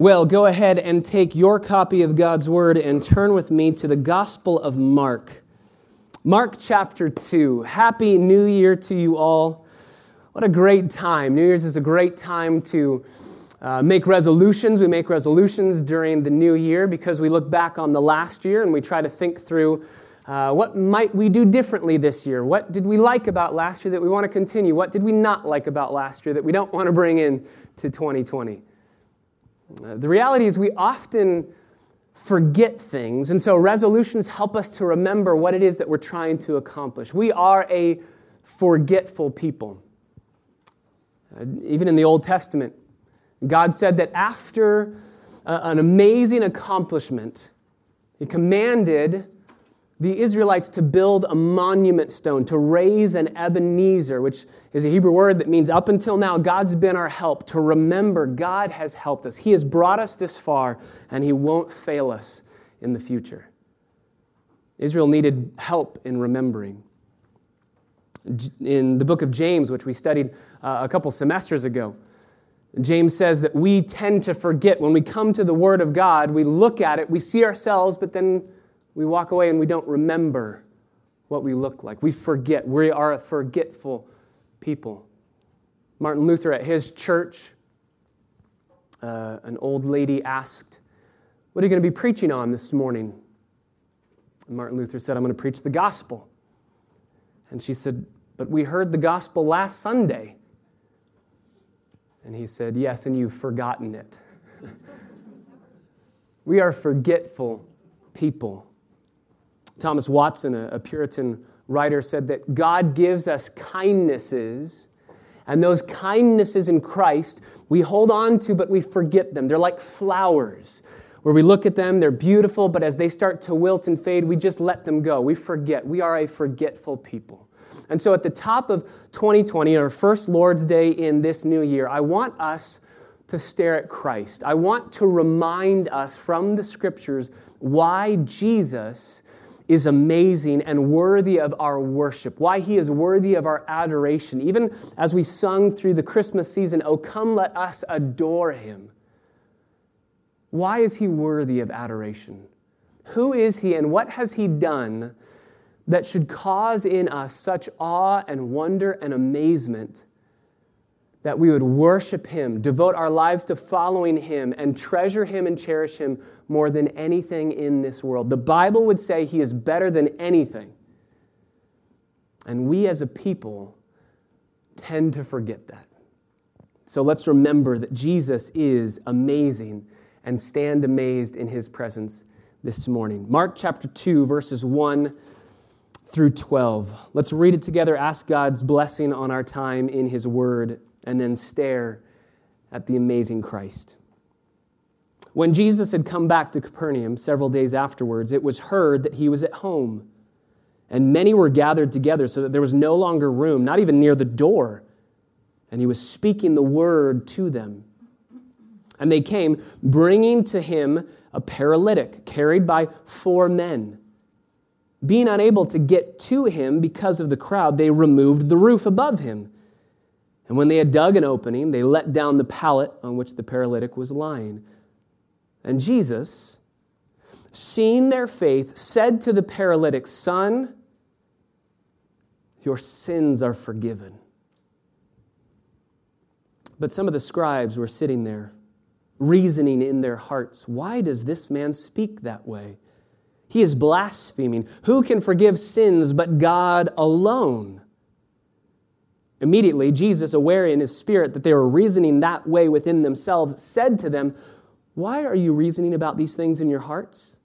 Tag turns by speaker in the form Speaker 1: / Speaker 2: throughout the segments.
Speaker 1: Well, go ahead and take your copy of God's Word and turn with me to the Gospel of Mark. Mark chapter 2. Happy New Year to you all. What a great time. New Year's is a great time to uh, make resolutions. We make resolutions during the new year because we look back on the last year and we try to think through uh, what might we do differently this year? What did we like about last year that we want to continue? What did we not like about last year that we don't want to bring in to 2020? The reality is, we often forget things, and so resolutions help us to remember what it is that we're trying to accomplish. We are a forgetful people. Uh, even in the Old Testament, God said that after uh, an amazing accomplishment, He commanded the Israelites to build a monument stone, to raise an Ebenezer, which is a Hebrew word that means up until now, God's been our help, to remember God has helped us. He has brought us this far, and He won't fail us in the future. Israel needed help in remembering. In the book of James, which we studied uh, a couple semesters ago, James says that we tend to forget. When we come to the Word of God, we look at it, we see ourselves, but then we walk away and we don't remember what we look like. We forget. We are a forgetful people. Martin Luther at his church, uh, an old lady asked, What are you going to be preaching on this morning? And Martin Luther said, I'm going to preach the gospel. And she said, But we heard the gospel last Sunday. And he said, Yes, and you've forgotten it. we are forgetful people. Thomas Watson, a, Puritan writer, said that God gives us kindnesses, and those kindnesses in Christ we hold on to, but we forget them. They're like flowers where we look at them, they're beautiful, but as they start to wilt and fade, we just let them go. We forget. We are a forgetful people. And so at the top of 2020, our first Lord's Day in this new year, I want us to stare at Christ. I want to remind us from the scriptures why Jesus is amazing and worthy of our worship, why he is worthy of our adoration. Even as we sung through the Christmas season, Oh, come, let us adore him. Why is he worthy of adoration? Who is he and what has he done that should cause in us such awe and wonder and amazement? That we would worship Him, devote our lives to following Him, and treasure Him and cherish Him more than anything in this world. The Bible would say He is better than anything. And we as a people tend to forget that. So let's remember that Jesus is amazing and stand amazed in His presence this morning. Mark chapter 2, verses 1 through 12. Let's read it together, ask God's blessing on our time in His Word and then stare at the amazing Christ. When Jesus had come back to Capernaum several days afterwards, it was heard that he was at home. And many were gathered together so that there was no longer room, not even near the door. And he was speaking the word to them. And they came, bringing to him a paralytic carried by four men. Being unable to get to him because of the crowd, they removed the roof above him. And when they had dug an opening, they let down the pallet on which the paralytic was lying. And Jesus, seeing their faith, said to the paralytic, Son, your sins are forgiven. But some of the scribes were sitting there, reasoning in their hearts, Why does this man speak that way? He is blaspheming. Who can forgive sins but God alone? Immediately, Jesus, aware in his spirit that they were reasoning that way within themselves, said to them, Why are you reasoning about these things in your hearts?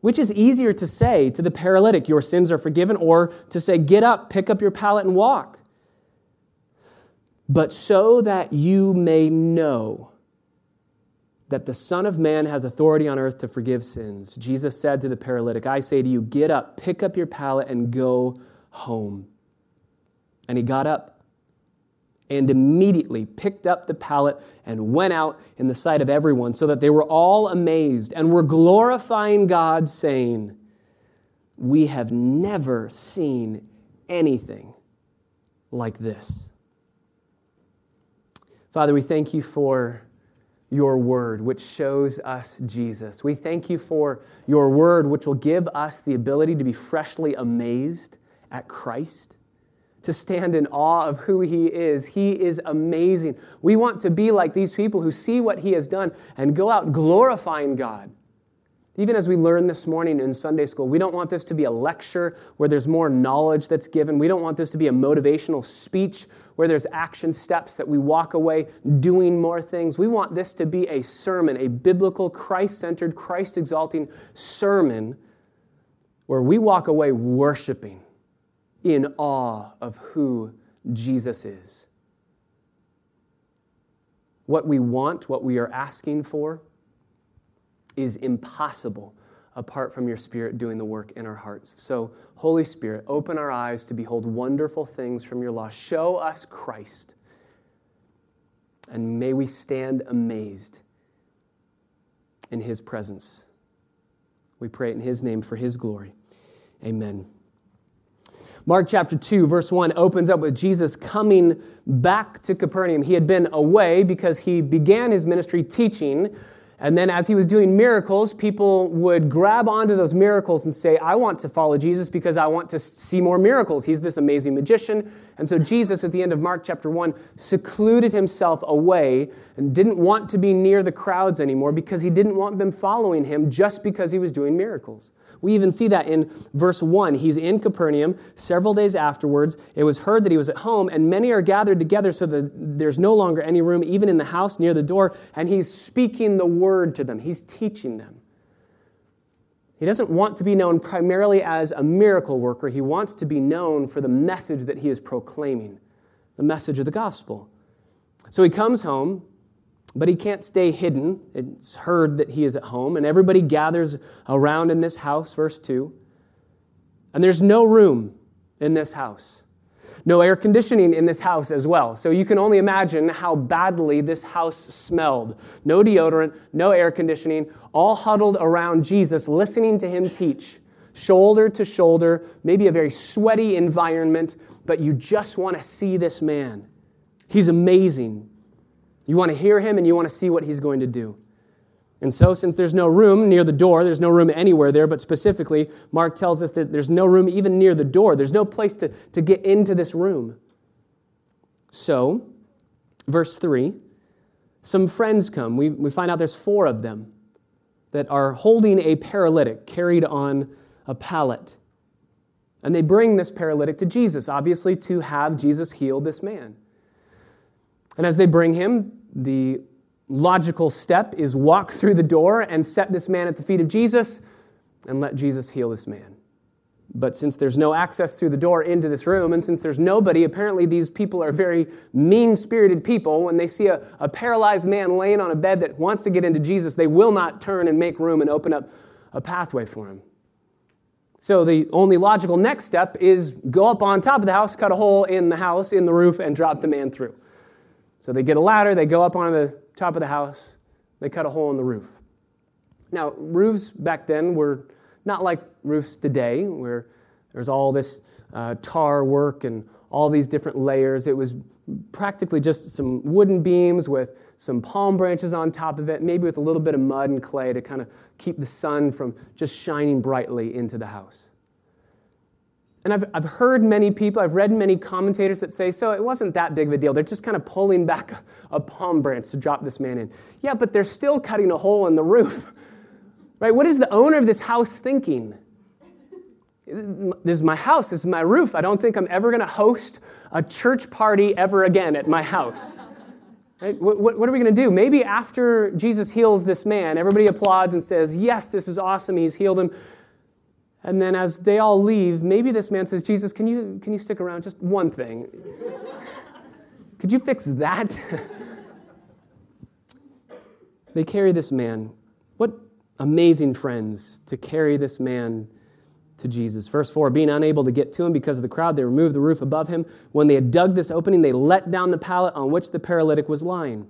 Speaker 1: Which is easier to say to the paralytic, Your sins are forgiven, or to say, Get up, pick up your pallet, and walk? But so that you may know that the Son of Man has authority on earth to forgive sins, Jesus said to the paralytic, I say to you, Get up, pick up your pallet, and go home. And he got up and immediately picked up the pallet and went out in the sight of everyone, so that they were all amazed and were glorifying God, saying, We have never seen anything like this. Father, we thank you for your word, which shows us Jesus. We thank you for your word, which will give us the ability to be freshly amazed at Christ, to stand in awe of who he is. He is amazing. We want to be like these people who see what he has done and go out glorifying God. Even as we learned this morning in Sunday school, we don't want this to be a lecture where there's more knowledge that's given. We don't want this to be a motivational speech where there's action steps that we walk away doing more things. We want this to be a sermon, a biblical, Christ centered, Christ exalting sermon where we walk away worshiping in awe of who Jesus is. What we want, what we are asking for, is impossible apart from your Spirit doing the work in our hearts. So, Holy Spirit, open our eyes to behold wonderful things from your law. Show us Christ. And may we stand amazed in his presence. We pray in his name for his glory. Amen. Mark chapter 2, verse 1 opens up with Jesus coming back to Capernaum. He had been away because he began his ministry teaching and then, as he was doing miracles, people would grab onto those miracles and say, I want to follow Jesus because I want to see more miracles. He's this amazing magician. And so, Jesus, at the end of Mark chapter 1, secluded himself away and didn't want to be near the crowds anymore because he didn't want them following him just because he was doing miracles. We even see that in verse 1. He's in Capernaum several days afterwards. It was heard that he was at home, and many are gathered together so that there's no longer any room, even in the house near the door. And he's speaking the word to them, he's teaching them. He doesn't want to be known primarily as a miracle worker, he wants to be known for the message that he is proclaiming the message of the gospel. So he comes home but he can't stay hidden. It's heard that he is at home, and everybody gathers around in this house, verse 2. And there's no room in this house. No air conditioning in this house as well. So you can only imagine how badly this house smelled. No deodorant, no air conditioning, all huddled around Jesus, listening to him teach, shoulder to shoulder, maybe a very sweaty environment, but you just want to see this man. He's amazing. You want to hear him and you want to see what he's going to do. And so, since there's no room near the door, there's no room anywhere there, but specifically, Mark tells us that there's no room even near the door. There's no place to, to get into this room. So, verse 3 some friends come. We, we find out there's four of them that are holding a paralytic carried on a pallet. And they bring this paralytic to Jesus, obviously, to have Jesus heal this man. And as they bring him, the logical step is walk through the door and set this man at the feet of Jesus and let Jesus heal this man. But since there's no access through the door into this room, and since there's nobody, apparently these people are very mean spirited people. When they see a, a paralyzed man laying on a bed that wants to get into Jesus, they will not turn and make room and open up a pathway for him. So the only logical next step is go up on top of the house, cut a hole in the house, in the roof, and drop the man through. So they get a ladder, they go up on the top of the house, they cut a hole in the roof. Now, roofs back then were not like roofs today, where there's all this uh, tar work and all these different layers. It was practically just some wooden beams with some palm branches on top of it, maybe with a little bit of mud and clay to kind of keep the sun from just shining brightly into the house. And I've, I've heard many people, I've read many commentators that say, so it wasn't that big of a deal. They're just kind of pulling back a, a palm branch to drop this man in. Yeah, but they're still cutting a hole in the roof. Right? What is the owner of this house thinking? This is my house, this is my roof. I don't think I'm ever going to host a church party ever again at my house. Right? What, what, what, are we going to do? Maybe after Jesus heals this man, everybody applauds and says, Yes, this is awesome. He's healed him. And then as they all leave, maybe this man says, Jesus, can you, can you stick around? Just one thing. Could you fix that? they carry this man. What amazing friends to carry this man to Jesus. Verse 4 Being unable to get to him because of the crowd, they removed the roof above him. When they had dug this opening, they let down the pallet on which the paralytic was lying.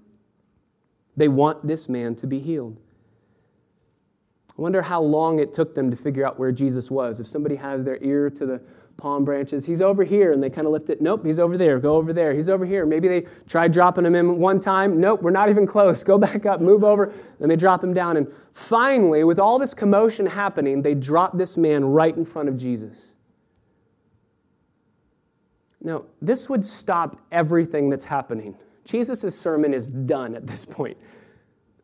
Speaker 1: They want this man to be healed. I wonder how long it took them to figure out where Jesus was. If somebody has their ear to the palm branches. He's over here. And they kind of lift it. Nope, he's over there. Go over there. He's over here. Maybe they tried dropping him in one time. Nope, we're not even close. Go back up, move over. Then they drop him down. And finally, with all this commotion happening, they drop this man right in front of Jesus. Now, this would stop everything that's happening. Jesus' sermon is done at this point.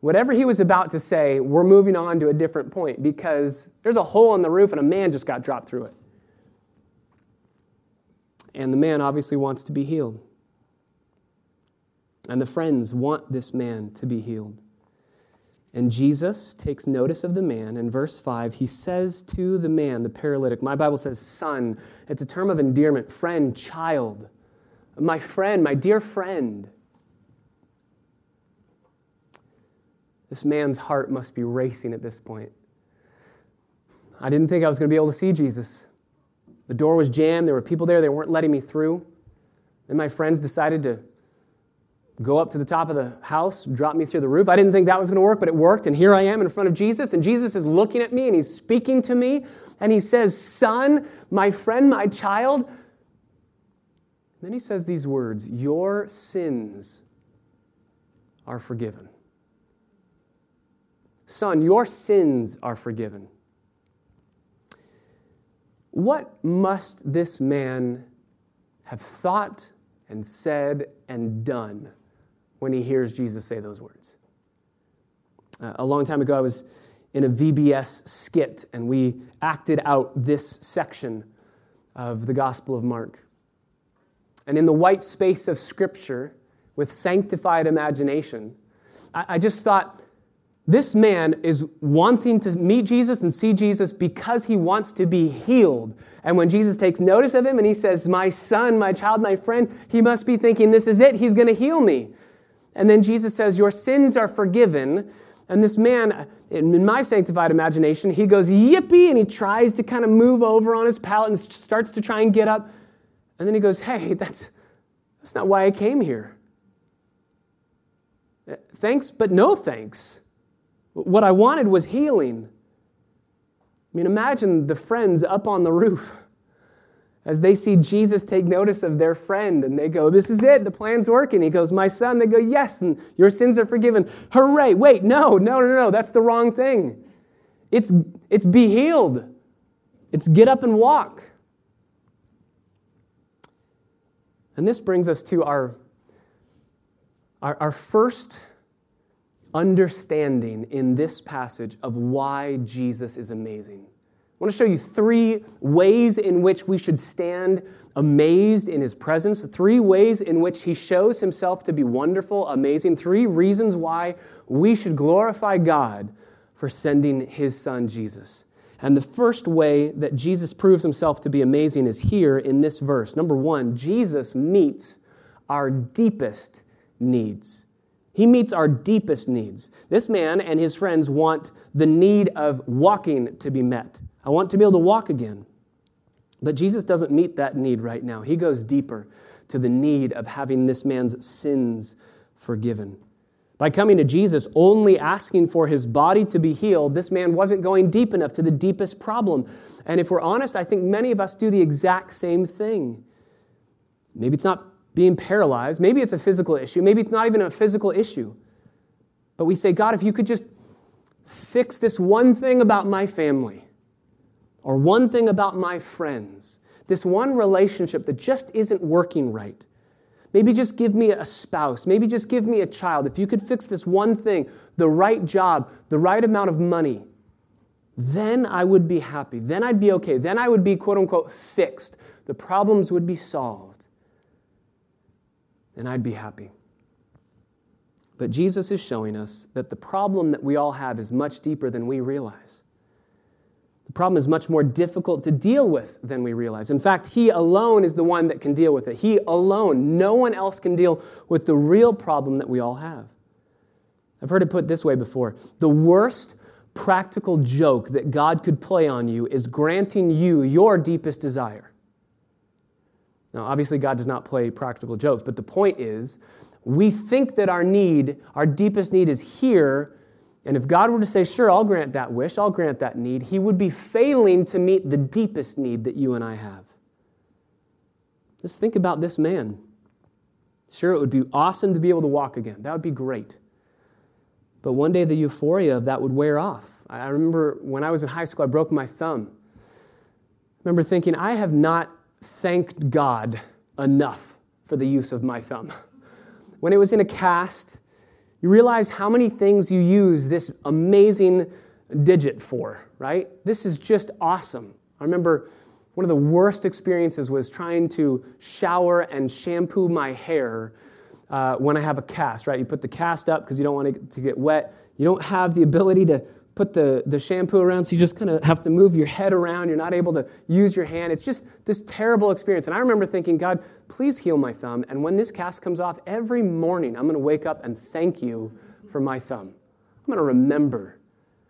Speaker 1: Whatever he was about to say, we're moving on to a different point because there's a hole in the roof and a man just got dropped through it. And the man obviously wants to be healed. And the friends want this man to be healed. And Jesus takes notice of the man. In verse 5, he says to the man, the paralytic, my Bible says son. It's a term of endearment, friend, child. My friend, my dear friend. This man's heart must be racing at this point. I didn't think I was going to be able to see Jesus. The door was jammed. There were people there. They weren't letting me through. Then my friends decided to go up to the top of the house, drop me through the roof. I didn't think that was going to work, but it worked. And here I am in front of Jesus. And Jesus is looking at me and he's speaking to me. And he says, Son, my friend, my child. And then he says these words Your sins are forgiven. Son, your sins are forgiven. What must this man have thought and said and done when he hears Jesus say those words? Uh, a long time ago, I was in a VBS skit, and we acted out this section of the Gospel of Mark. And in the white space of Scripture, with sanctified imagination, I, I just thought this man is wanting to meet Jesus and see Jesus because he wants to be healed. And when Jesus takes notice of him and he says, My son, my child, my friend, he must be thinking, This is it. He's going to heal me. And then Jesus says, Your sins are forgiven. And this man, in my sanctified imagination, he goes, Yippee! And he tries to kind of move over on his pallet and starts to try and get up. And then he goes, Hey, that's, that's not why I came here. Uh, thanks, but no thanks. What I wanted was healing. I mean, imagine the friends up on the roof as they see Jesus take notice of their friend and they go, This is it, the plan's working. He goes, My son. They go, Yes, and your sins are forgiven. Hooray. Wait, no, no, no, no, that's the wrong thing. It's, it's be healed, it's get up and walk. And this brings us to our, our, our first understanding in this passage of why Jesus is amazing. I want to show you three ways in which we should stand amazed in his presence, three ways in which he shows himself to be wonderful, amazing, three reasons why we should glorify God for sending his son Jesus. And the first way that Jesus proves himself to be amazing is here in this verse. Number one, Jesus meets our deepest needs. He meets our deepest needs. This man and his friends want the need of walking to be met. I want to be able to walk again. But Jesus doesn't meet that need right now. He goes deeper to the need of having this man's sins forgiven. By coming to Jesus only asking for his body to be healed, this man wasn't going deep enough to the deepest problem. And if we're honest, I think many of us do the exact same thing. Maybe it's not being paralyzed. Maybe it's a physical issue. Maybe it's not even a physical issue. But we say, God, if you could just fix this one thing about my family or one thing about my friends, this one relationship that just isn't working right. Maybe just give me a spouse. Maybe just give me a child. If you could fix this one thing, the right job, the right amount of money, then I would be happy. Then I'd be okay. Then I would be, quote unquote, fixed. The problems would be solved and I'd be happy. But Jesus is showing us that the problem that we all have is much deeper than we realize. The problem is much more difficult to deal with than we realize. In fact, He alone is the one that can deal with it. He alone, no one else can deal with the real problem that we all have. I've heard it put this way before the worst practical joke that God could play on you is granting you your deepest desire. Now, obviously, God does not play practical jokes, but the point is, we think that our need, our deepest need, is here. And if God were to say, Sure, I'll grant that wish, I'll grant that need, He would be failing to meet the deepest need that you and I have. Just think about this man. Sure, it would be awesome to be able to walk again. That would be great. But one day the euphoria of that would wear off. I remember when I was in high school, I broke my thumb. I remember thinking, I have not thanked God enough for the use of my thumb. When it was in a cast, you realize how many things you use this amazing digit for, right? This is just awesome. I remember one of the worst experiences was trying to shower and shampoo my hair uh, when I have a cast, right? You put the cast up because you don't want it to get wet. You don't have the ability to put the, the shampoo around, so you just kind of have to move your head around. You're not able to use your hand. It's just this terrible experience. And I remember thinking, God, please heal my thumb. And when this cast comes off, every morning I'm going to wake up and thank you for my thumb. I'm going to remember.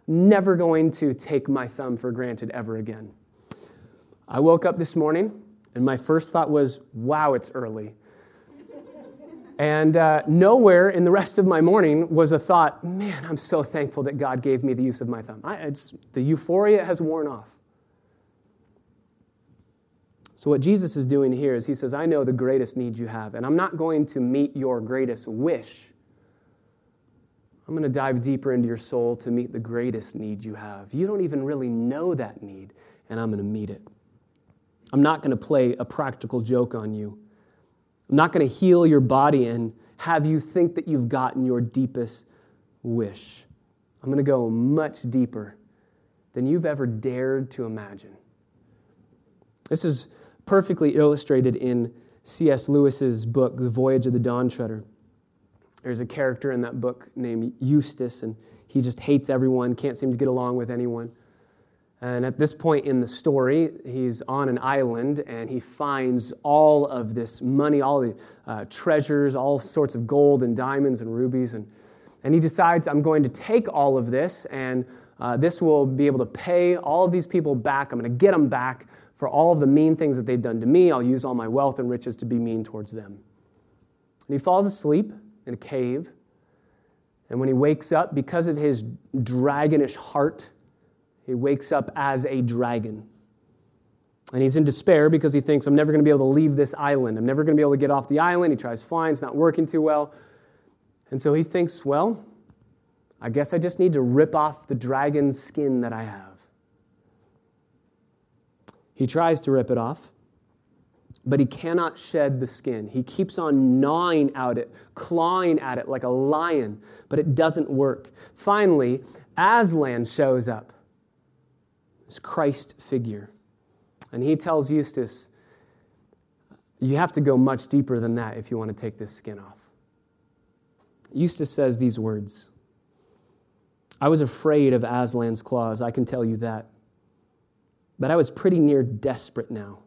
Speaker 1: Never going to take my thumb for granted ever again. I woke up this morning, and my first thought was, wow, it's early. And uh, nowhere in the rest of my morning was a thought, man, I'm so thankful that God gave me the use of my thumb. I, it's, the euphoria has worn off. So, what Jesus is doing here is he says, I know the greatest need you have, and I'm not going to meet your greatest wish. I'm going to dive deeper into your soul to meet the greatest need you have. You don't even really know that need, and I'm going to meet it. I'm not going to play a practical joke on you. I'm not going to heal your body and have you think that you've gotten your deepest wish. I'm going to go much deeper than you've ever dared to imagine. This is perfectly illustrated in C.S. Lewis's book, The Voyage of the Dawn Treader. There's a character in that book named Eustace, and he just hates everyone, can't seem to get along with anyone. And at this point in the story, he's on an island and he finds all of this money, all the uh, treasures, all sorts of gold and diamonds and rubies. And, and he decides, I'm going to take all of this and uh, this will be able to pay all of these people back. I'm going to get them back for all of the mean things that they've done to me. I'll use all my wealth and riches to be mean towards them. And he falls asleep in a cave. And when he wakes up, because of his dragonish heart, he wakes up as a dragon. And he's in despair because he thinks, I'm never going to be able to leave this island. I'm never going to be able to get off the island. He tries flying, it's not working too well. And so he thinks, well, I guess I just need to rip off the dragon's skin that I have. He tries to rip it off, but he cannot shed the skin. He keeps on gnawing at it, clawing at it like a lion, but it doesn't work. Finally, Aslan shows up this Christ figure. And he tells Eustace, You have to go much deeper than that if you want to take this skin off. Eustace says these words I was afraid of Aslan's claws, I can tell you that. But I was pretty near desperate now.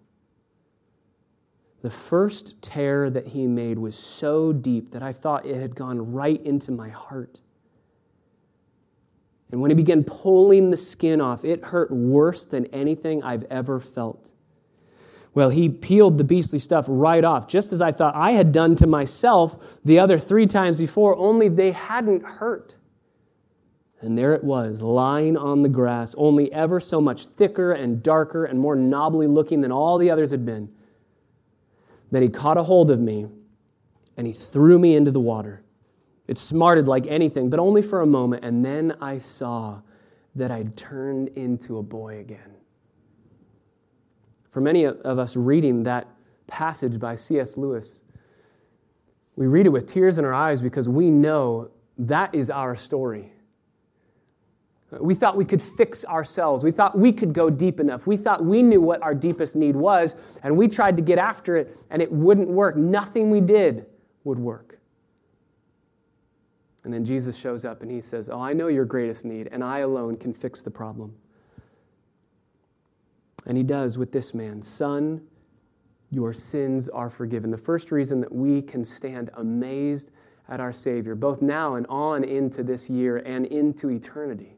Speaker 1: The first tear that he made was so deep that I thought it had gone right into my heart. And when he began pulling the skin off, it hurt worse than anything I've ever felt. Well, he peeled the beastly stuff right off, just as I thought I had done to myself the other three times before, only they hadn't hurt. And there it was, lying on the grass, only ever so much thicker and darker and more knobbly looking than all the others had been. Then he caught a hold of me and he threw me into the water. It smarted like anything, but only for a moment, and then I saw that I'd turned into a boy again. For many of us reading that passage by C.S. Lewis, we read it with tears in our eyes because we know that is our story. We thought we could fix ourselves. We thought we could go deep enough. We thought we knew what our deepest need was, and we tried to get after it, and it wouldn't work. Nothing we did would work. And then Jesus shows up and he says, Oh, I know your greatest need, and I alone can fix the problem. And he does with this man Son, your sins are forgiven. The first reason that we can stand amazed at our Savior, both now and on into this year and into eternity,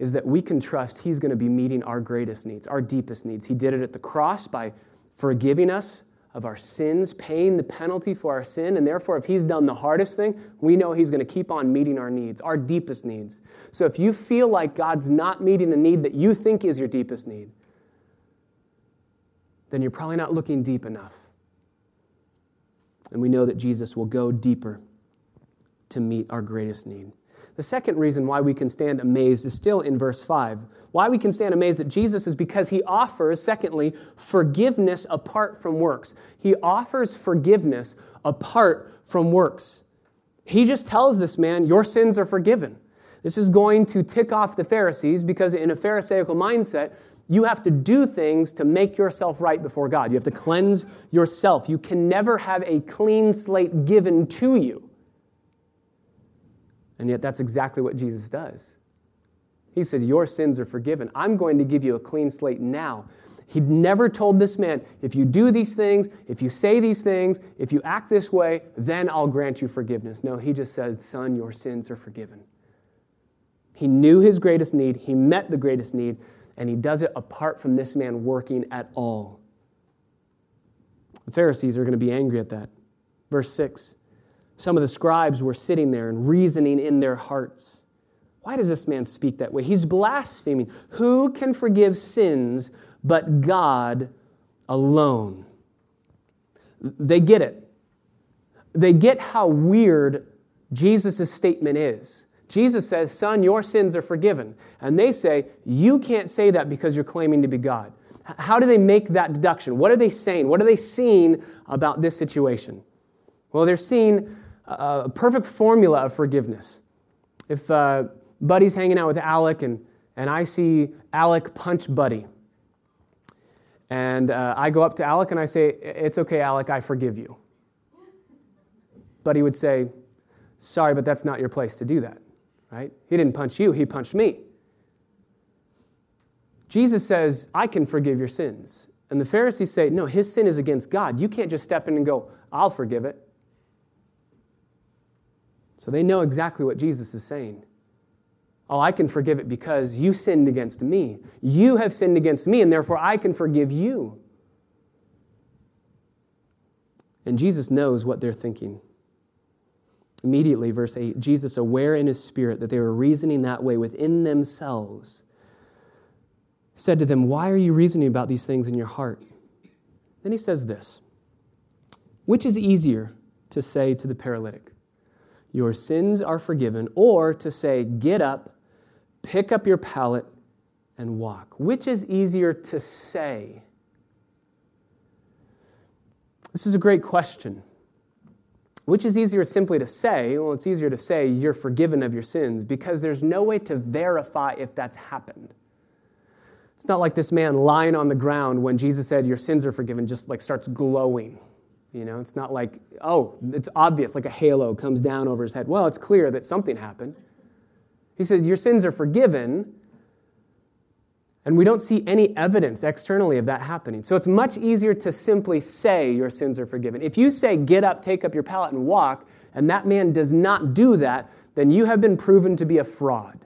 Speaker 1: is that we can trust He's going to be meeting our greatest needs, our deepest needs. He did it at the cross by forgiving us of our sins, paying the penalty for our sin. And therefore, if He's done the hardest thing, we know He's going to keep on meeting our needs, our deepest needs. So if you feel like God's not meeting the need that you think is your deepest need, then you're probably not looking deep enough. And we know that Jesus will go deeper to meet our greatest need. The second reason why we can stand amazed is still in verse 5. Why we can stand amazed at Jesus is because he offers, secondly, forgiveness apart from works. He offers forgiveness apart from works. He just tells this man, Your sins are forgiven. This is going to tick off the Pharisees because, in a Pharisaical mindset, you have to do things to make yourself right before God. You have to cleanse yourself. You can never have a clean slate given to you. And yet, that's exactly what Jesus does. He said, Your sins are forgiven. I'm going to give you a clean slate now. He'd never told this man, if you do these things, if you say these things, if you act this way, then I'll grant you forgiveness. No, he just said, Son, your sins are forgiven. He knew his greatest need, he met the greatest need, and he does it apart from this man working at all. The Pharisees are going to be angry at that. Verse 6 some of the scribes were sitting there and reasoning in their hearts. Why does this man speak that way? He's blaspheming. Who can forgive sins but God alone? They get it. They get how weird Jesus' statement is. Jesus says, Son, your sins are forgiven. And they say, You can't say that because you're claiming to be God. How do they make that deduction? What are they saying? What are they seeing about this situation? Well, they're seeing a perfect formula of forgiveness. If uh, Buddy's hanging out with Alec and, and I see Alec punch Buddy, and uh, I go up to Alec and I say, It's okay, Alec, I forgive you. Buddy would say, Sorry, but that's not your place to do that, right? He didn't punch you, he punched me. Jesus says, I can forgive your sins. And the Pharisees say, No, his sin is against God. You can't just step in and go, I'll forgive it. So they know exactly what Jesus is saying. Oh, I can forgive it because you sinned against me. You have sinned against me, and therefore I can forgive you. And Jesus knows what they're thinking. Immediately, verse 8, Jesus, aware in his spirit that they were reasoning that way within themselves, said to them, Why are you reasoning about these things in your heart? Then he says this Which is easier to say to the paralytic? Your sins are forgiven, or to say, get up, pick up your pallet, and walk? Which is easier to say? This is a great question. Which is easier simply to say? Well, it's easier to say you're forgiven of your sins because there's no way to verify if that's happened. It's not like this man lying on the ground when Jesus said, Your sins are forgiven, just like starts glowing. You know, it's not like, oh, it's obvious, like a halo comes down over his head. Well, it's clear that something happened. He says, Your sins are forgiven. And we don't see any evidence externally of that happening. So it's much easier to simply say your sins are forgiven. If you say, get up, take up your pallet, and walk, and that man does not do that, then you have been proven to be a fraud.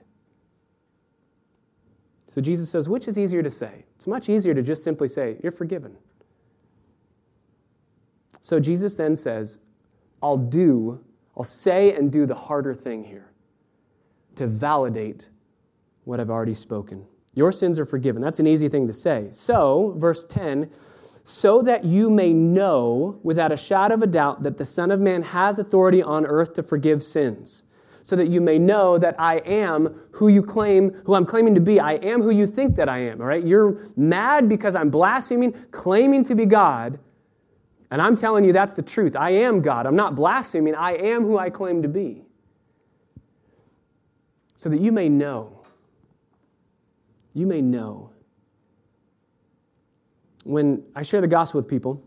Speaker 1: So Jesus says, which is easier to say? It's much easier to just simply say, you're forgiven. So Jesus then says, I'll do, I'll say and do the harder thing here to validate what I've already spoken. Your sins are forgiven. That's an easy thing to say. So, verse 10, so that you may know without a shadow of a doubt that the Son of Man has authority on earth to forgive sins. So that you may know that I am who you claim, who I'm claiming to be. I am who you think that I am, all right? You're mad because I'm blaspheming, claiming to be God, and I'm telling you that's the truth. I am God. I'm not blaspheming. I am who I claim to be. So that you may know. You may know. When I share the gospel with people,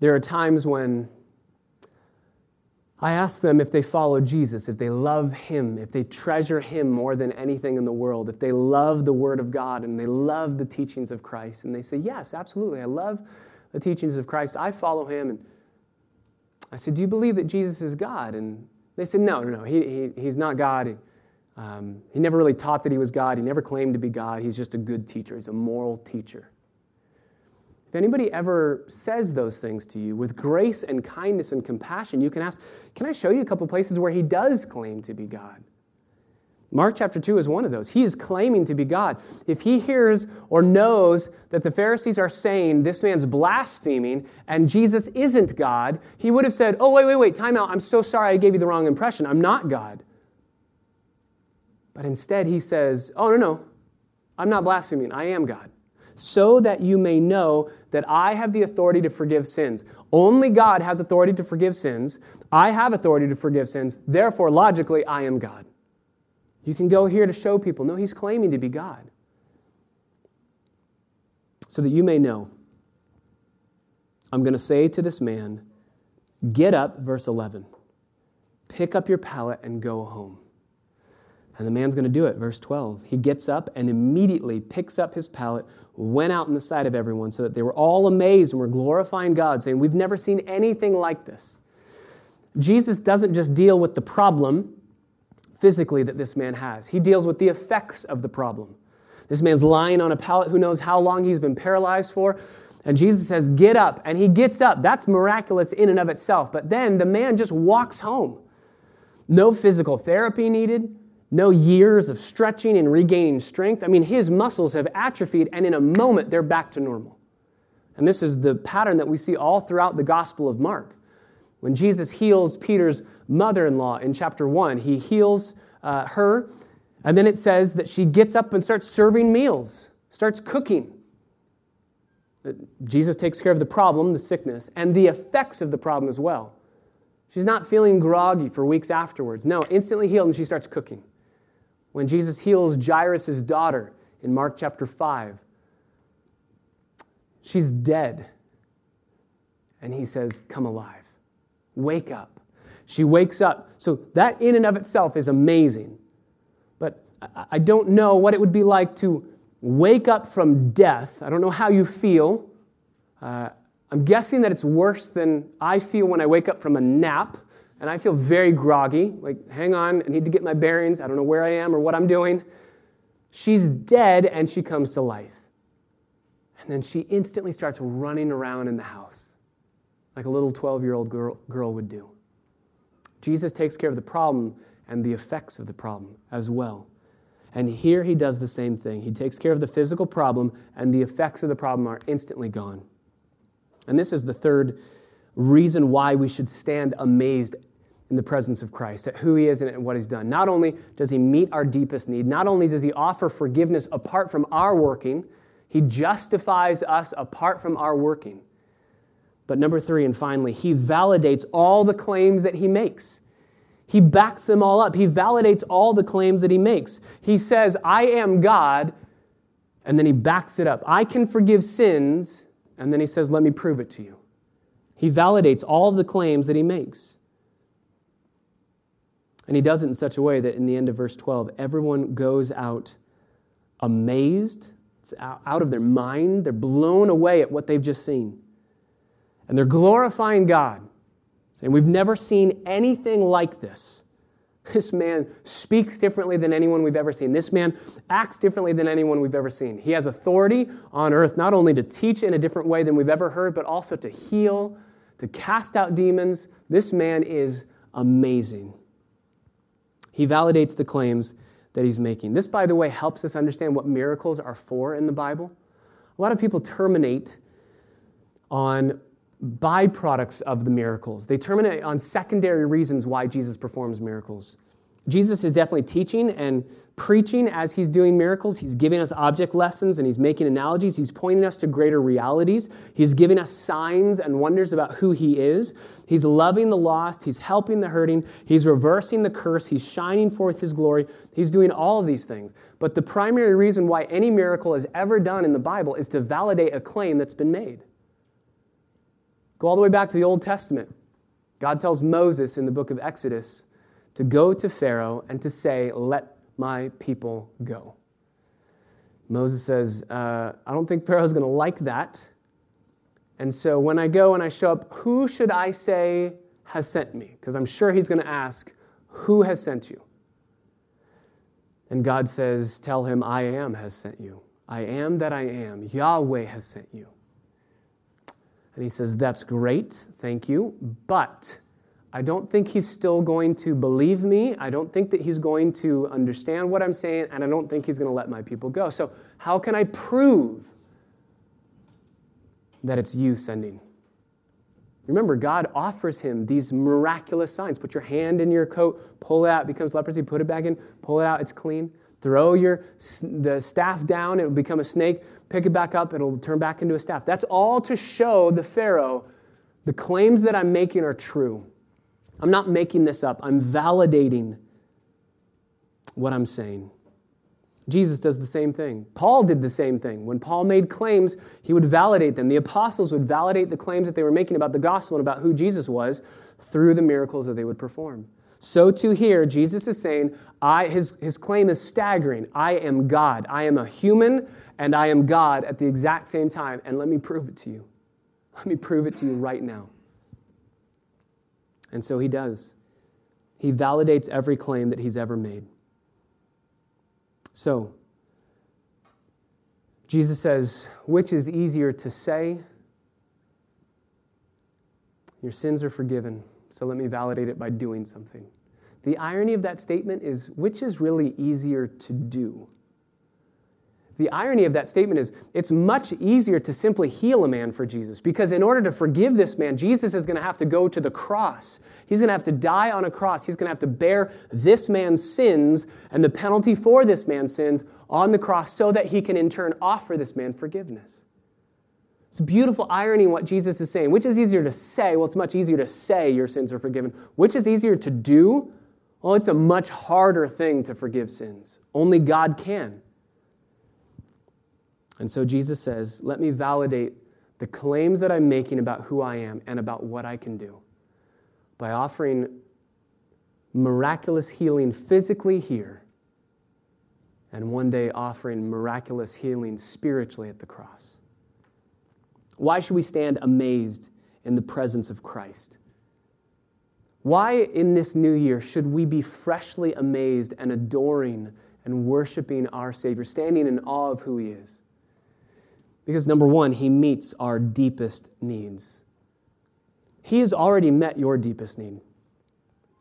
Speaker 1: there are times when I ask them if they follow Jesus, if they love Him, if they treasure Him more than anything in the world, if they love the Word of God and they love the teachings of Christ. And they say, Yes, absolutely. I love the teachings of Christ. I follow him. And I said, Do you believe that Jesus is God? And they said, No, no, no. He, he, he's not God. Um, he never really taught that he was God. He never claimed to be God. He's just a good teacher, he's a moral teacher. If anybody ever says those things to you with grace and kindness and compassion, you can ask, Can I show you a couple places where he does claim to be God? Mark chapter 2 is one of those. He is claiming to be God. If he hears or knows that the Pharisees are saying this man's blaspheming and Jesus isn't God, he would have said, Oh, wait, wait, wait, time out. I'm so sorry I gave you the wrong impression. I'm not God. But instead, he says, Oh, no, no. I'm not blaspheming. I am God. So that you may know that I have the authority to forgive sins. Only God has authority to forgive sins. I have authority to forgive sins. Therefore, logically, I am God. You can go here to show people. No, he's claiming to be God. So that you may know. I'm going to say to this man, Get up, verse 11. Pick up your pallet and go home. And the man's going to do it, verse 12. He gets up and immediately picks up his pallet, went out in the sight of everyone, so that they were all amazed and were glorifying God, saying, We've never seen anything like this. Jesus doesn't just deal with the problem physically that this man has, he deals with the effects of the problem. This man's lying on a pallet, who knows how long he's been paralyzed for. And Jesus says, Get up. And he gets up. That's miraculous in and of itself. But then the man just walks home. No physical therapy needed, no years of stretching and regaining strength. I mean, his muscles have atrophied, and in a moment, they're back to normal. And this is the pattern that we see all throughout the Gospel of Mark. When Jesus heals Peter's mother in law in chapter 1, he heals uh, her, and then it says that she gets up and starts serving meals, starts cooking. Uh, Jesus takes care of the problem, the sickness, and the effects of the problem as well. She's not feeling groggy for weeks afterwards. No, instantly healed, and she starts cooking. When Jesus heals Jairus' daughter in Mark chapter 5, she's dead. And he says, Come alive. Wake up. She wakes up. So that in and of itself is amazing. But I don't know what it would be like to wake up from death. I don't know how you feel. Uh, I'm guessing that it's worse than I feel when I wake up from a nap and I feel very groggy. Like, hang on, I need to get my bearings. I don't know where I am or what I'm doing. She's dead and she comes to life. And then she instantly starts running around in the house like a little 12 year old girl, girl would do. Jesus takes care of the problem and the effects of the problem as well. And here he does the same thing. He takes care of the physical problem, and the effects of the problem are instantly gone. And this is the third reason why we should stand amazed in the presence of Christ at who he is and what he's done. Not only does he meet our deepest need, not only does he offer forgiveness apart from our working, he justifies us apart from our working. But number three, and finally, he validates all the claims that he makes. He backs them all up. He validates all the claims that he makes. He says, I am God, and then he backs it up. I can forgive sins, and then he says, Let me prove it to you. He validates all the claims that he makes. And he does it in such a way that in the end of verse 12, everyone goes out amazed, out of their mind. They're blown away at what they've just seen. And they're glorifying God, saying, We've never seen anything like this. This man speaks differently than anyone we've ever seen. This man acts differently than anyone we've ever seen. He has authority on earth not only to teach in a different way than we've ever heard, but also to heal, to cast out demons. This man is amazing. He validates the claims that he's making. This, by the way, helps us understand what miracles are for in the Bible. A lot of people terminate on byproducts of the miracles. They terminate on secondary reasons why Jesus performs miracles. Jesus is definitely teaching and preaching as he's doing miracles. He's giving us object lessons and he's making analogies. He's pointing us to greater realities. He's giving us signs and wonders about who he is. He's loving the lost. He's helping the hurting. He's reversing the curse. He's shining forth his glory. He's doing all of these things. But the primary reason why any miracle is ever done in the Bible is to validate a claim that's been made. Go all the way back to the Old Testament. God tells Moses in the book of Exodus to go to Pharaoh and to say, Let my people go. Moses says, uh, I don't think Pharaoh's going to like that. And so when I go and I show up, who should I say has sent me? Because I'm sure he's going to ask, Who has sent you? And God says, Tell him, I am has sent you. I am that I am. Yahweh has sent you. And he says, That's great, thank you, but I don't think he's still going to believe me. I don't think that he's going to understand what I'm saying, and I don't think he's going to let my people go. So, how can I prove that it's you sending? Remember, God offers him these miraculous signs. Put your hand in your coat, pull it out, becomes leprosy, put it back in, pull it out, it's clean. Throw your the staff down, it will become a snake. Pick it back up, it'll turn back into a staff. That's all to show the Pharaoh the claims that I'm making are true. I'm not making this up, I'm validating what I'm saying. Jesus does the same thing. Paul did the same thing. When Paul made claims, he would validate them. The apostles would validate the claims that they were making about the gospel and about who Jesus was through the miracles that they would perform. So, too, here, Jesus is saying, I, his, his claim is staggering. I am God. I am a human and I am God at the exact same time. And let me prove it to you. Let me prove it to you right now. And so he does. He validates every claim that he's ever made. So, Jesus says, which is easier to say? Your sins are forgiven, so let me validate it by doing something. The irony of that statement is which is really easier to do? The irony of that statement is it's much easier to simply heal a man for Jesus because in order to forgive this man, Jesus is going to have to go to the cross. He's going to have to die on a cross. He's going to have to bear this man's sins and the penalty for this man's sins on the cross so that he can in turn offer this man forgiveness. It's beautiful irony what Jesus is saying. Which is easier to say? Well, it's much easier to say your sins are forgiven. Which is easier to do? Well, it's a much harder thing to forgive sins. Only God can. And so Jesus says, Let me validate the claims that I'm making about who I am and about what I can do by offering miraculous healing physically here and one day offering miraculous healing spiritually at the cross. Why should we stand amazed in the presence of Christ? Why in this new year should we be freshly amazed and adoring and worshiping our Savior, standing in awe of who He is? Because number one, He meets our deepest needs. He has already met your deepest need.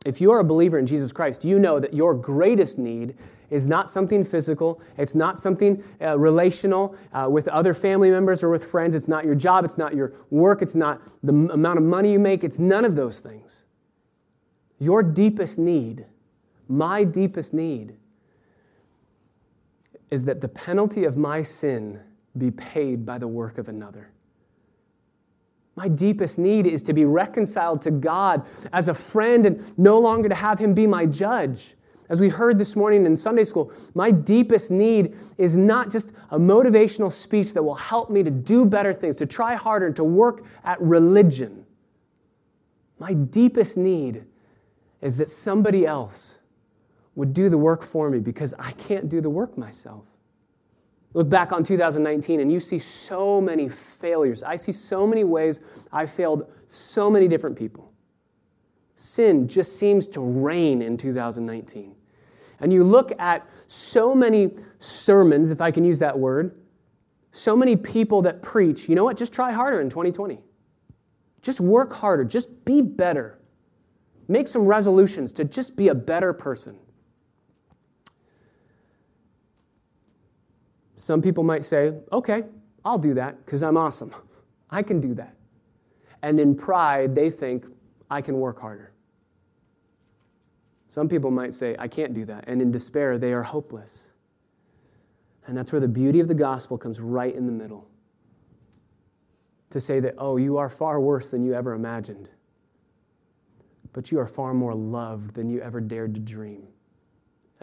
Speaker 1: If you are a believer in Jesus Christ, you know that your greatest need is not something physical. It's not something uh, relational uh, with other family members or with friends. It's not your job. It's not your work. It's not the m- amount of money you make. It's none of those things. Your deepest need, my deepest need, is that the penalty of my sin be paid by the work of another. My deepest need is to be reconciled to God as a friend and no longer to have Him be my judge. As we heard this morning in Sunday school, my deepest need is not just a motivational speech that will help me to do better things, to try harder, to work at religion. My deepest need is that somebody else would do the work for me because I can't do the work myself. Look back on 2019 and you see so many failures. I see so many ways I failed so many different people. Sin just seems to reign in 2019. And you look at so many sermons, if I can use that word, so many people that preach, you know what? Just try harder in 2020. Just work harder. Just be better. Make some resolutions to just be a better person. Some people might say, okay, I'll do that because I'm awesome. I can do that. And in pride, they think, I can work harder. Some people might say, I can't do that. And in despair, they are hopeless. And that's where the beauty of the gospel comes right in the middle. To say that, oh, you are far worse than you ever imagined, but you are far more loved than you ever dared to dream.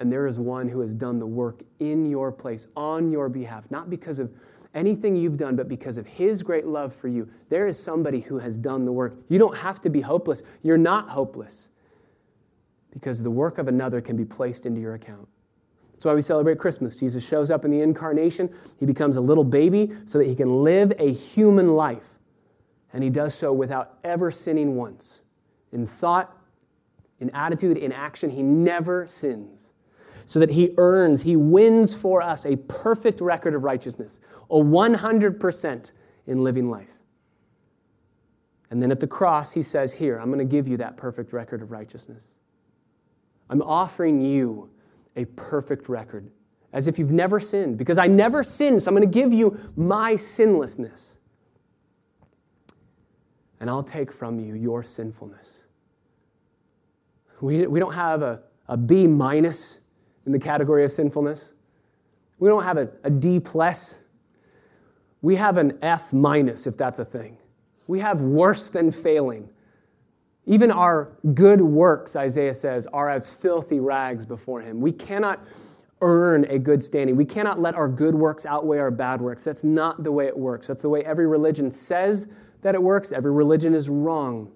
Speaker 1: And there is one who has done the work in your place, on your behalf, not because of anything you've done, but because of his great love for you. There is somebody who has done the work. You don't have to be hopeless. You're not hopeless because the work of another can be placed into your account. That's why we celebrate Christmas. Jesus shows up in the incarnation. He becomes a little baby so that he can live a human life. And he does so without ever sinning once. In thought, in attitude, in action, he never sins so that he earns, he wins for us a perfect record of righteousness, a 100% in living life. And then at the cross, he says, Here, I'm going to give you that perfect record of righteousness. I'm offering you a perfect record as if you've never sinned, because I never sinned, so I'm going to give you my sinlessness. And I'll take from you your sinfulness. We, we don't have a, a B minus in the category of sinfulness. We don't have a, a D plus. We have an F minus, if that's a thing. We have worse than failing. Even our good works, Isaiah says, are as filthy rags before him. We cannot earn a good standing. We cannot let our good works outweigh our bad works. That's not the way it works. That's the way every religion says that it works. Every religion is wrong.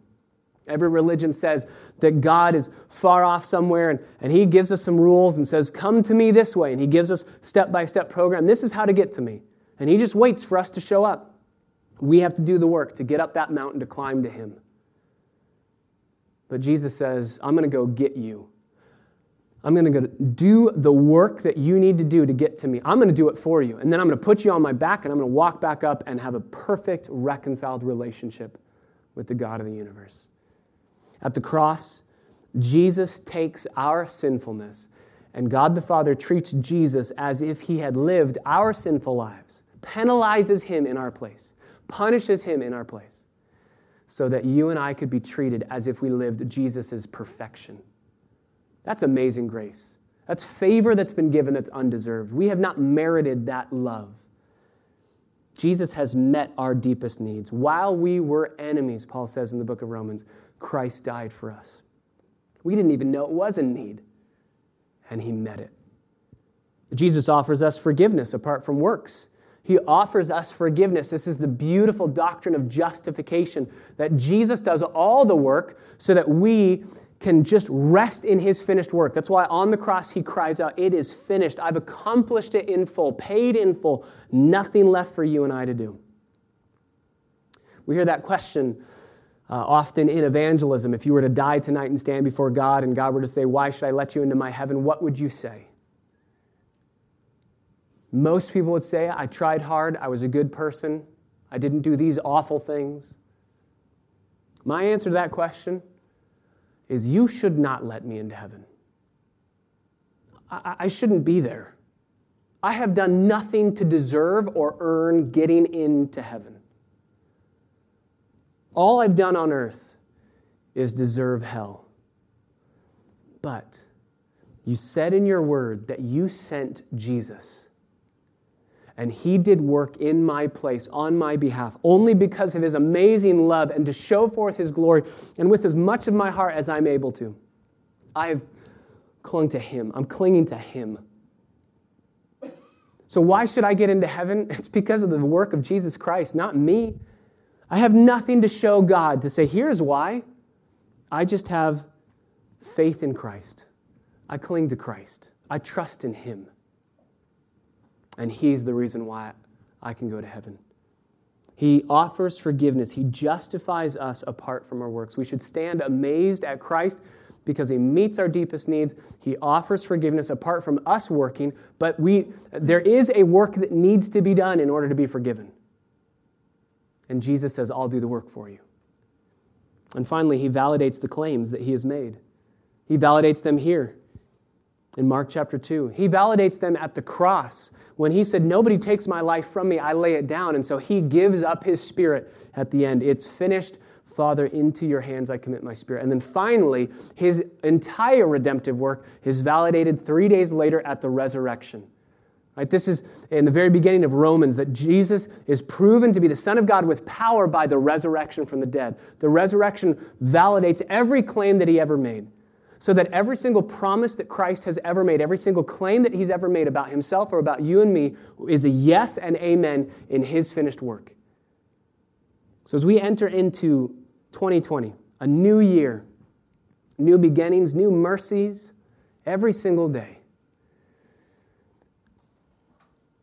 Speaker 1: Every religion says that God is far off somewhere and, and He gives us some rules and says, Come to me this way. And He gives us step by step program. This is how to get to me. And He just waits for us to show up. We have to do the work to get up that mountain to climb to Him. But Jesus says, I'm going to go get you. I'm going to go do the work that you need to do to get to me. I'm going to do it for you. And then I'm going to put you on my back and I'm going to walk back up and have a perfect, reconciled relationship with the God of the universe. At the cross, Jesus takes our sinfulness, and God the Father treats Jesus as if he had lived our sinful lives, penalizes him in our place, punishes him in our place, so that you and I could be treated as if we lived Jesus' perfection. That's amazing grace. That's favor that's been given that's undeserved. We have not merited that love. Jesus has met our deepest needs. While we were enemies, Paul says in the book of Romans, Christ died for us. We didn't even know it was a need, and he met it. Jesus offers us forgiveness apart from works. He offers us forgiveness. This is the beautiful doctrine of justification that Jesus does all the work so that we can just rest in his finished work. That's why on the cross he cries out, It is finished. I've accomplished it in full, paid in full, nothing left for you and I to do. We hear that question uh, often in evangelism. If you were to die tonight and stand before God, and God were to say, Why should I let you into my heaven? What would you say? Most people would say, I tried hard, I was a good person, I didn't do these awful things. My answer to that question is you should not let me into heaven. I, I shouldn't be there. I have done nothing to deserve or earn getting into heaven. All I've done on earth is deserve hell. But you said in your word that you sent Jesus and he did work in my place on my behalf only because of his amazing love and to show forth his glory and with as much of my heart as I'm able to. I have clung to him. I'm clinging to him. So, why should I get into heaven? It's because of the work of Jesus Christ, not me. I have nothing to show God to say, here's why. I just have faith in Christ. I cling to Christ. I trust in him. And He's the reason why I can go to heaven. He offers forgiveness. He justifies us apart from our works. We should stand amazed at Christ because he meets our deepest needs. He offers forgiveness apart from us working, but we, there is a work that needs to be done in order to be forgiven. And Jesus says, I'll do the work for you. And finally, he validates the claims that he has made. He validates them here in Mark chapter 2. He validates them at the cross when he said, Nobody takes my life from me, I lay it down. And so he gives up his spirit at the end. It's finished. Father, into your hands I commit my spirit. And then finally, his entire redemptive work is validated three days later at the resurrection. Right? This is in the very beginning of Romans that Jesus is proven to be the Son of God with power by the resurrection from the dead. The resurrection validates every claim that he ever made so that every single promise that Christ has ever made, every single claim that he's ever made about himself or about you and me, is a yes and amen in his finished work. So as we enter into 2020, a new year, new beginnings, new mercies every single day,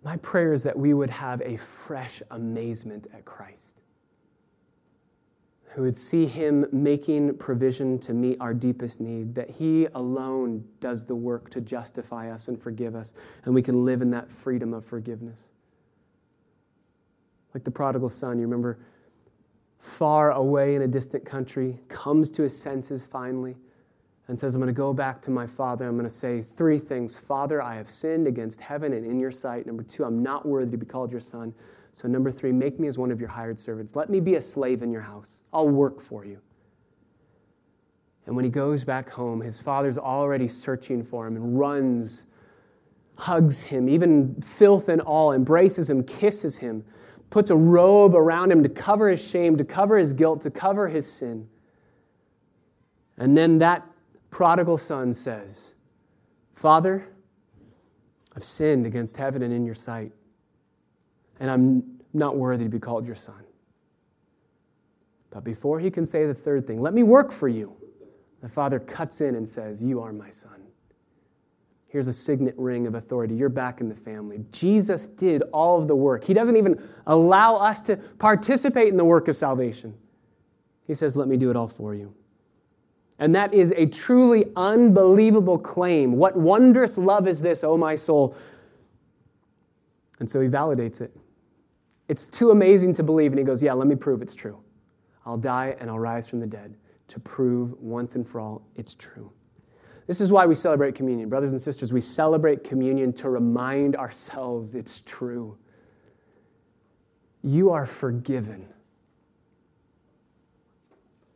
Speaker 1: my prayer is that we would have a fresh amazement at Christ who would see him making provision to meet our deepest need, that he alone does the work to justify us and forgive us, and we can live in that freedom of forgiveness. Like the prodigal son, you remember, far away in a distant country, comes to his senses finally, and says, I'm going to go back to my father. I'm going to say three things Father, I have sinned against heaven and in your sight. Number two, I'm not worthy to be called your son. So, number three, make me as one of your hired servants. Let me be a slave in your house. I'll work for you. And when he goes back home, his father's already searching for him and runs, hugs him, even filth and all, embraces him, kisses him, puts a robe around him to cover his shame, to cover his guilt, to cover his sin. And then that prodigal son says, Father, I've sinned against heaven and in your sight, and I'm not worthy to be called your son. But before he can say the third thing, let me work for you, the father cuts in and says, You are my son. Here's a signet ring of authority. You're back in the family. Jesus did all of the work. He doesn't even allow us to participate in the work of salvation. He says, Let me do it all for you. And that is a truly unbelievable claim. What wondrous love is this, oh my soul? And so he validates it. It's too amazing to believe. And he goes, Yeah, let me prove it's true. I'll die and I'll rise from the dead to prove once and for all it's true. This is why we celebrate communion. Brothers and sisters, we celebrate communion to remind ourselves it's true. You are forgiven.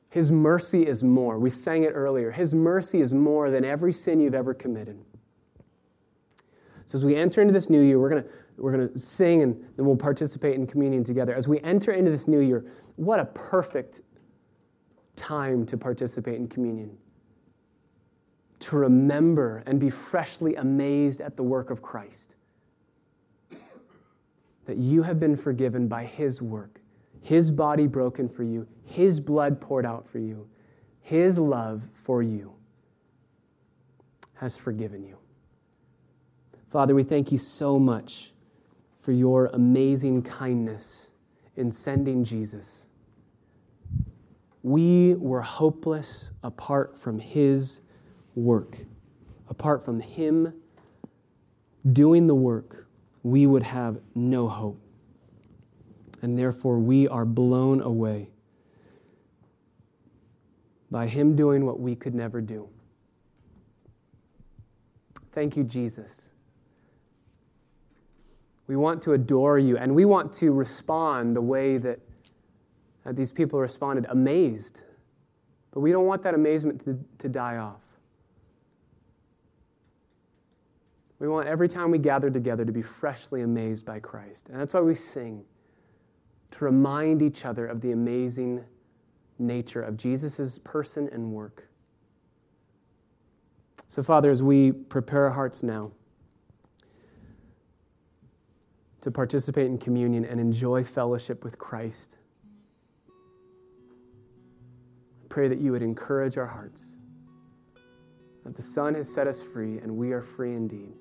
Speaker 1: His mercy is more. We sang it earlier. His mercy is more than every sin you've ever committed. So as we enter into this new year, we're going to we're going to sing and then we'll participate in communion together. As we enter into this new year, what a perfect time to participate in communion. To remember and be freshly amazed at the work of Christ. That you have been forgiven by His work his body broken for you, His blood poured out for you, His love for you has forgiven you. Father, we thank you so much for your amazing kindness in sending Jesus. We were hopeless apart from His work. Apart from Him doing the work, we would have no hope and therefore we are blown away by Him doing what we could never do. Thank you, Jesus. We want to adore you, and we want to respond the way that, these people responded amazed. But we don't want that amazement to, to die off. We want every time we gather together to be freshly amazed by Christ. And that's why we sing to remind each other of the amazing nature of Jesus' person and work. So, Father, as we prepare our hearts now to participate in communion and enjoy fellowship with Christ, I pray that you would encourage our hearts, that the Son has set us free and we are free indeed.